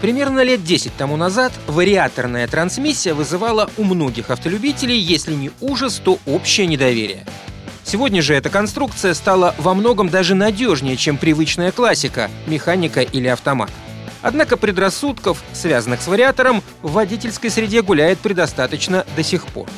Примерно лет 10 тому назад вариаторная трансмиссия вызывала у многих автолюбителей, если не ужас, то общее недоверие. Сегодня же эта конструкция стала во многом даже надежнее, чем привычная классика – механика или автомат. Однако предрассудков, связанных с вариатором, в водительской среде гуляет предостаточно до сих пор.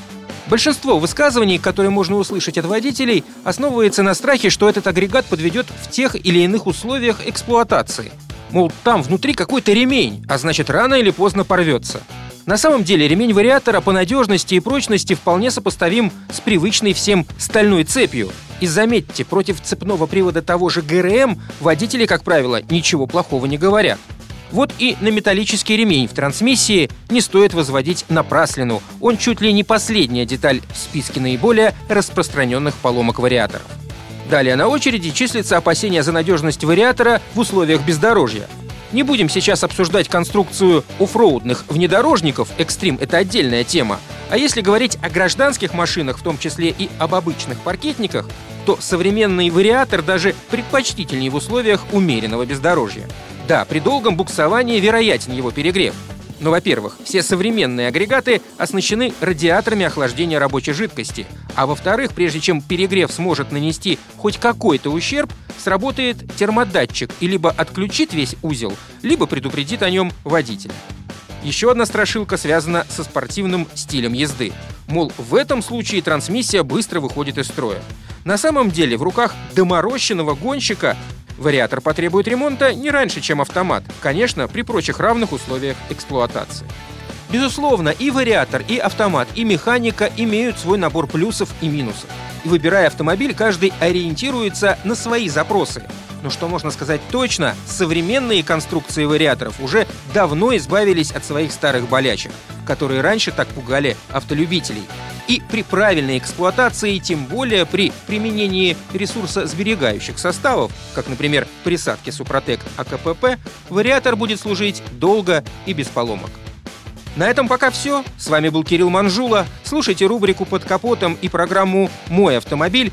Большинство высказываний, которые можно услышать от водителей, основывается на страхе, что этот агрегат подведет в тех или иных условиях эксплуатации – Мол, там внутри какой-то ремень, а значит рано или поздно порвется. На самом деле ремень вариатора по надежности и прочности вполне сопоставим с привычной всем стальной цепью. И заметьте, против цепного привода того же ГРМ водители, как правило, ничего плохого не говорят. Вот и на металлический ремень в трансмиссии не стоит возводить напраслину. Он чуть ли не последняя деталь в списке наиболее распространенных поломок вариаторов. Далее на очереди числится опасение за надежность вариатора в условиях бездорожья. Не будем сейчас обсуждать конструкцию оффроудных внедорожников, экстрим – это отдельная тема. А если говорить о гражданских машинах, в том числе и об обычных паркетниках, то современный вариатор даже предпочтительнее в условиях умеренного бездорожья. Да, при долгом буксовании вероятен его перегрев – но, ну, во-первых, все современные агрегаты оснащены радиаторами охлаждения рабочей жидкости, а во-вторых, прежде чем перегрев сможет нанести хоть какой-то ущерб, сработает термодатчик и либо отключит весь узел, либо предупредит о нем водителя. Еще одна страшилка связана со спортивным стилем езды. Мол, в этом случае трансмиссия быстро выходит из строя. На самом деле в руках доморощенного гонщика Вариатор потребует ремонта не раньше, чем автомат, конечно, при прочих равных условиях эксплуатации. Безусловно, и вариатор, и автомат, и механика имеют свой набор плюсов и минусов. И выбирая автомобиль, каждый ориентируется на свои запросы. Но что можно сказать точно, современные конструкции вариаторов уже давно избавились от своих старых болячек, которые раньше так пугали автолюбителей. И при правильной эксплуатации, тем более при применении ресурсосберегающих составов, как, например, присадки Супротек АКПП, вариатор будет служить долго и без поломок. На этом пока все. С вами был Кирилл Манжула. Слушайте рубрику «Под капотом» и программу «Мой автомобиль»